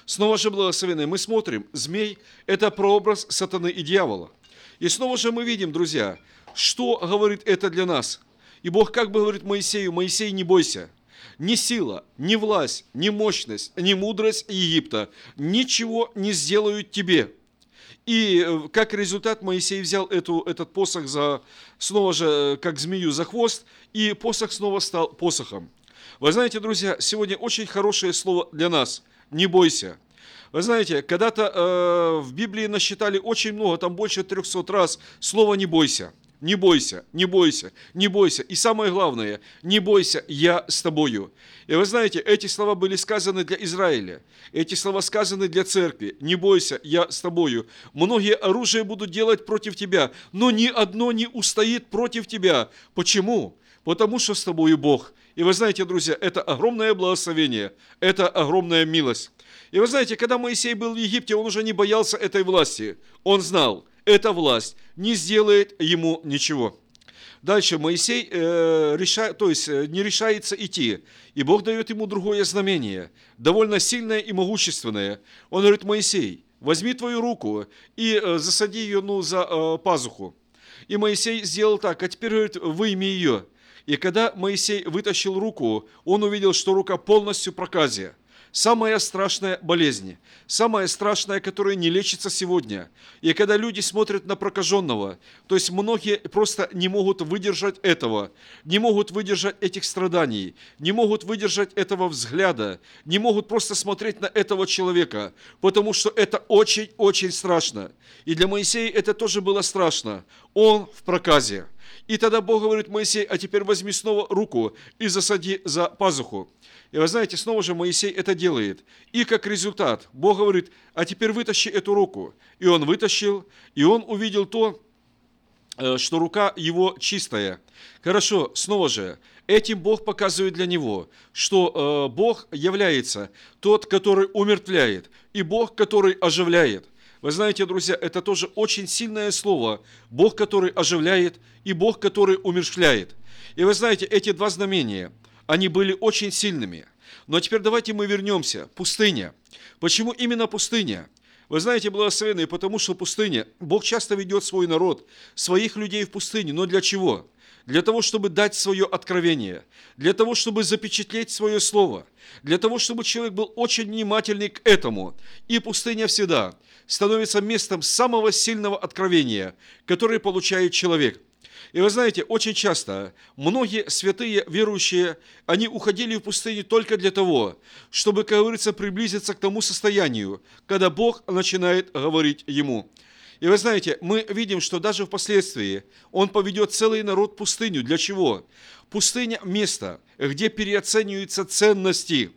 Speaker 9: Снова же, благословенные, мы смотрим, змей – это прообраз сатаны и дьявола. И снова же мы видим, друзья, что говорит это для нас. И Бог как бы говорит Моисею, Моисей, не бойся – ни сила, ни власть, ни мощность, ни мудрость Египта ничего не сделают тебе. И э, как результат Моисей взял эту, этот посох за, снова же, э, как змею за хвост, и посох снова стал посохом. Вы знаете, друзья, сегодня очень хорошее слово для нас. Не бойся. Вы знаете, когда-то э, в Библии насчитали очень много, там больше 300 раз слово «не бойся». Не бойся, не бойся, не бойся. И самое главное, не бойся, я с тобою. И вы знаете, эти слова были сказаны для Израиля. Эти слова сказаны для церкви. Не бойся, я с тобою. Многие оружия будут делать против тебя, но ни одно не устоит против тебя. Почему? Потому что с тобою Бог. И вы знаете, друзья, это огромное благословение, это огромная милость. И вы знаете, когда Моисей был в Египте, он уже не боялся этой власти. Он знал, эта власть не сделает ему ничего. Дальше Моисей э, реша, то есть, э, не решается идти, и Бог дает ему другое знамение, довольно сильное и могущественное. Он говорит, Моисей, возьми твою руку и э, засади ее ну, за э, пазуху. И Моисей сделал так, а теперь говорит, выйми ее. И когда Моисей вытащил руку, он увидел, что рука полностью проказия самая страшная болезнь, самая страшная, которая не лечится сегодня. И когда люди смотрят на прокаженного, то есть многие просто не могут выдержать этого, не могут выдержать этих страданий, не могут выдержать этого взгляда, не могут просто смотреть на этого человека, потому что это очень-очень страшно. И для Моисея это тоже было страшно. Он в проказе. И тогда Бог говорит Моисей, а теперь возьми снова руку и засади за пазуху. И вы знаете, снова же Моисей это делает. И как результат, Бог говорит, а теперь вытащи эту руку. И он вытащил, и он увидел то, э, что рука его чистая. Хорошо, снова же, этим Бог показывает для него, что э, Бог является тот, который умертвляет, и Бог, который оживляет. Вы знаете, друзья, это тоже очень сильное слово. Бог, который оживляет, и Бог, который умерщвляет. И вы знаете, эти два знамения, они были очень сильными. Но теперь давайте мы вернемся. Пустыня. Почему именно пустыня? Вы знаете, благословенные, потому что пустыня, Бог часто ведет свой народ, своих людей в пустыне. Но для чего? Для того, чтобы дать свое откровение, для того, чтобы запечатлеть свое слово, для того, чтобы человек был очень внимательный к этому. И пустыня всегда становится местом самого сильного откровения, которое получает человек. И вы знаете, очень часто многие святые верующие, они уходили в пустыню только для того, чтобы, как говорится, приблизиться к тому состоянию, когда Бог начинает говорить ему. И вы знаете, мы видим, что даже впоследствии он поведет целый народ в пустыню. Для чего? Пустыня – место, где переоцениваются ценности.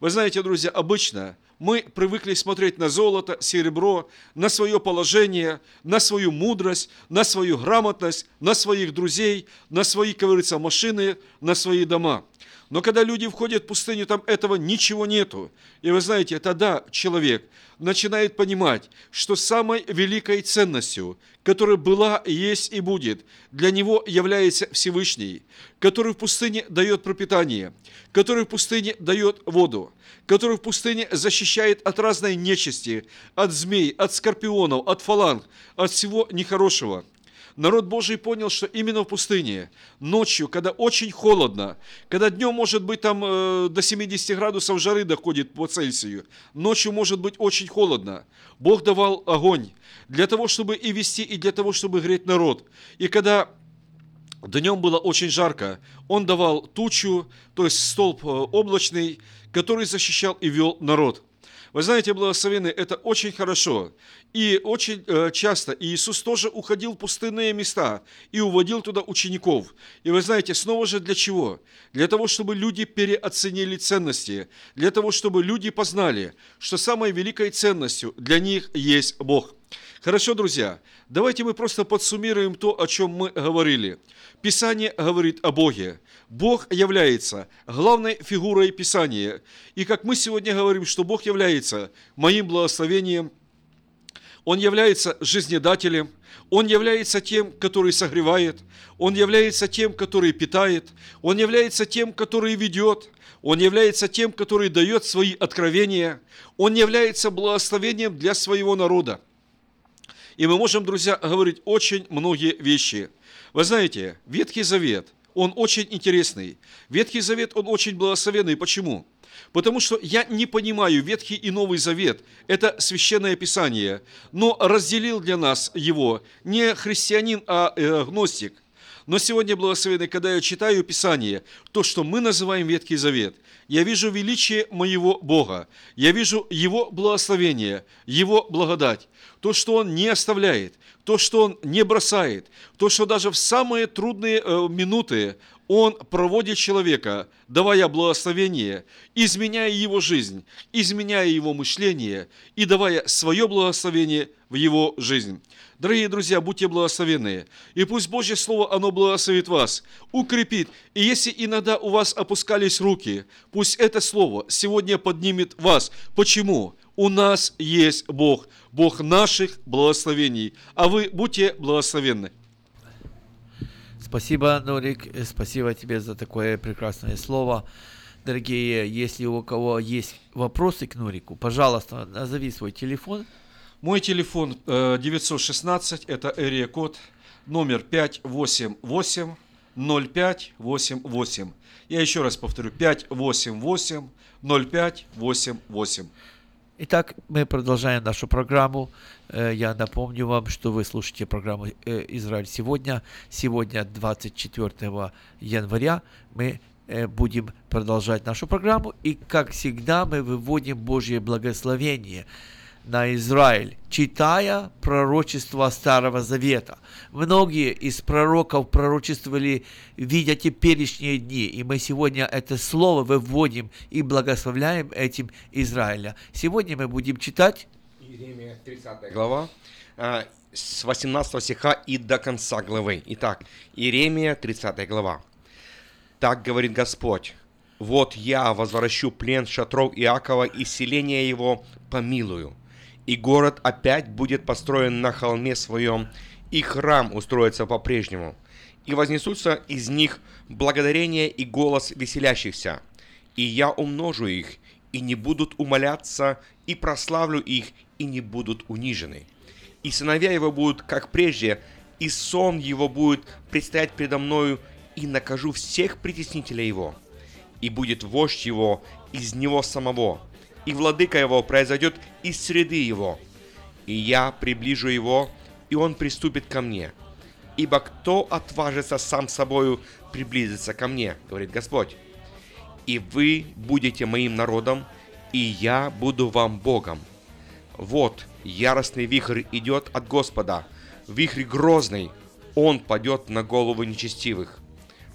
Speaker 9: Вы знаете, друзья, обычно мы привыкли смотреть на золото, серебро, на свое положение, на свою мудрость, на свою грамотность, на своих друзей, на свои, как говорится, машины, на свои дома. Но когда люди входят в пустыню, там этого ничего нету. И вы знаете, тогда человек начинает понимать, что самой великой ценностью, которая была, есть и будет, для него является Всевышний, который в пустыне дает пропитание, который в пустыне дает воду, который в пустыне защищает от разной нечисти, от змей, от скорпионов, от фаланг, от всего нехорошего – народ Божий понял, что именно в пустыне, ночью, когда очень холодно, когда днем может быть там э, до 70 градусов жары доходит по Цельсию, ночью может быть очень холодно. Бог давал огонь для того, чтобы и вести, и для того, чтобы греть народ. И когда днем было очень жарко, он давал тучу, то есть столб э, облачный, который защищал и вел народ. Вы знаете, благословенные, это очень хорошо. И очень э, часто Иисус тоже уходил в пустынные места и уводил туда учеников. И вы знаете, снова же для чего? Для того, чтобы люди переоценили ценности, для того, чтобы люди познали, что самой великой ценностью для них есть Бог. Хорошо, друзья, давайте мы просто подсуммируем то, о чем мы говорили. Писание говорит о Боге. Бог является главной фигурой Писания. И как мы сегодня говорим, что Бог является моим благословением, Он является жизнедателем, Он является тем, который согревает, Он является тем, который питает, Он является тем, который ведет, Он является тем, который дает свои откровения, Он является благословением для своего народа. И мы можем, друзья, говорить очень многие вещи. Вы знаете, Ветхий Завет, он очень интересный. Ветхий Завет, он очень благословенный. Почему? Потому что я не понимаю Ветхий и Новый Завет. Это священное Писание. Но разделил для нас его не христианин, а э, гностик. Но сегодня, благословенный, когда я читаю Писание, то, что мы называем Ветхий Завет, я вижу величие моего Бога, я вижу Его благословение, Его благодать, то, что Он не оставляет, то, что Он не бросает, то, что даже в самые трудные э, минуты Он проводит человека, давая благословение, изменяя его жизнь, изменяя его мышление и давая свое благословение в его жизнь. Дорогие друзья, будьте благословенные. И пусть Божье Слово, оно благословит вас, укрепит. И если иногда у вас опускались руки, пусть это Слово сегодня поднимет вас. Почему? У нас есть Бог, Бог наших благословений. А вы будьте благословенны.
Speaker 6: Спасибо, Норик, спасибо тебе за такое прекрасное слово. Дорогие, если у кого есть вопросы к Норику, пожалуйста, назови свой телефон.
Speaker 9: Мой телефон э, 916, это эрия код номер 588 0588. Я еще раз повторю, 588 0588.
Speaker 6: Итак, мы продолжаем нашу программу. Э, Я напомню вам, что вы слушаете программу э, «Израиль сегодня». Сегодня, 24 января, мы э, будем продолжать нашу программу. И, как всегда, мы выводим Божье благословение на Израиль, читая пророчества Старого Завета. Многие из пророков пророчествовали, видя теперешние дни, и мы сегодня это слово выводим и благословляем этим Израиля. Сегодня мы будем читать
Speaker 7: Иеремия 30 глава, а, с 18 стиха и до конца главы. Итак, Иеремия 30 глава. Так говорит Господь. Вот я возвращу плен шатров Иакова и селение его помилую. И город опять будет построен на холме своем, и храм устроится по-прежнему. И вознесутся из них благодарение и голос веселящихся. И я умножу их, и не будут умоляться, и прославлю их, и не будут унижены. И сыновья его будут, как прежде, и сон его будет предстоять предо мною, и накажу всех притеснителей его. И будет вождь его из него самого, и владыка его произойдет из среды его. И я приближу его, и он приступит ко мне. Ибо кто отважится сам собою приблизиться ко мне, говорит Господь. И вы будете моим народом, и я буду вам Богом. Вот, яростный вихрь идет от Господа, вихрь грозный, он падет на голову нечестивых.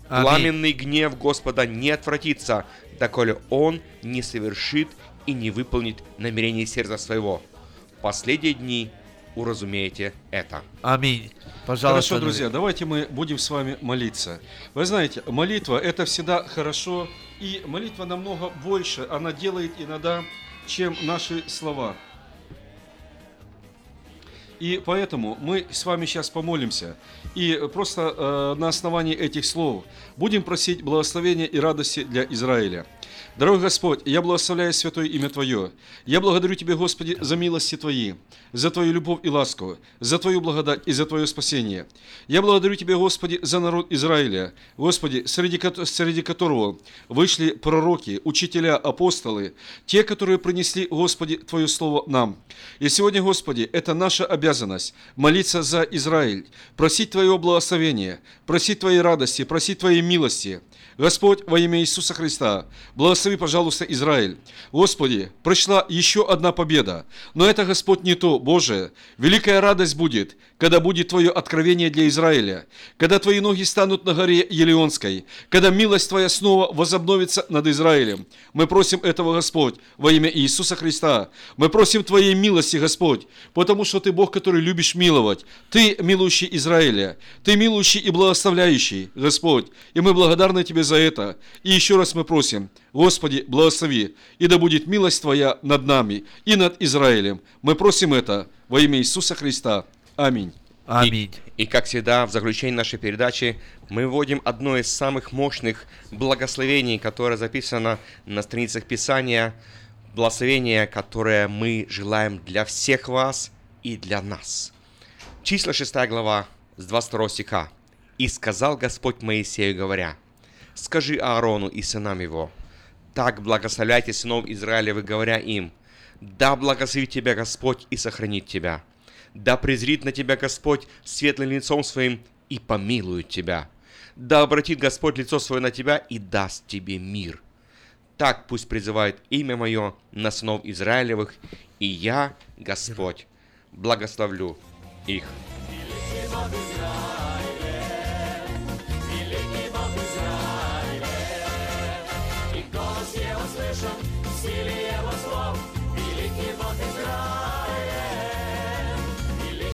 Speaker 6: Аминь.
Speaker 7: Пламенный гнев Господа не отвратится, доколе он не совершит и не выполнит намерение сердца своего. В последние дни уразумеете это.
Speaker 6: Аминь. Пожалуйста,
Speaker 9: Хорошо, друзья, давайте мы будем с вами молиться. Вы знаете, молитва это всегда хорошо, и молитва намного больше, она делает иногда, чем наши слова. И поэтому мы с вами сейчас помолимся. И просто э, на основании этих слов будем просить благословения и радости для Израиля. Дорогой Господь, я благословляю святое имя Твое. Я благодарю Тебя, Господи, за милости Твои, за Твою любовь и ласку, за Твою благодать и за Твое спасение. Я благодарю Тебя, Господи, за народ Израиля, Господи, среди, среди которого вышли пророки, учителя, апостолы, те, которые принесли, Господи, Твое Слово нам. И сегодня, Господи, это наша обязанность молиться за Израиль, просить Твоего благословения, просить Твоей радости, просить Твоей милости. Господь, во имя Иисуса Христа, благослови, пожалуйста, Израиль. Господи, пришла еще одна победа, но это, Господь, не то, Боже. Великая радость будет, когда будет Твое откровение для Израиля, когда Твои ноги станут на горе Елеонской, когда милость Твоя снова возобновится над Израилем. Мы просим этого, Господь, во имя Иисуса Христа. Мы просим Твоей милости, Господь, потому что Ты Бог, который любишь миловать. Ты милующий Израиля, Ты милующий и благословляющий, Господь. И мы благодарны Тебе за это. И еще раз мы просим, Господи, благослови, и да будет милость Твоя над нами и над Израилем. Мы просим это во имя Иисуса Христа. Аминь.
Speaker 6: Аминь.
Speaker 7: И, и как всегда, в заключении нашей передачи мы вводим одно из самых мощных благословений, которое записано на страницах Писания. Благословение, которое мы желаем для всех вас и для нас. Числа 6 глава с 22 стиха. «И сказал Господь Моисею, говоря, «Скажи Аарону и сынам его, так благословляйте сынов Израилевых, говоря им, да благословит тебя Господь и сохранит тебя. Да презрит на тебя Господь светлым лицом своим и помилует тебя. Да обратит Господь лицо свое на тебя и даст тебе мир. Так пусть призывает имя мое на сынов Израилевых, и я, Господь, благословлю их.
Speaker 8: Израиль. Russian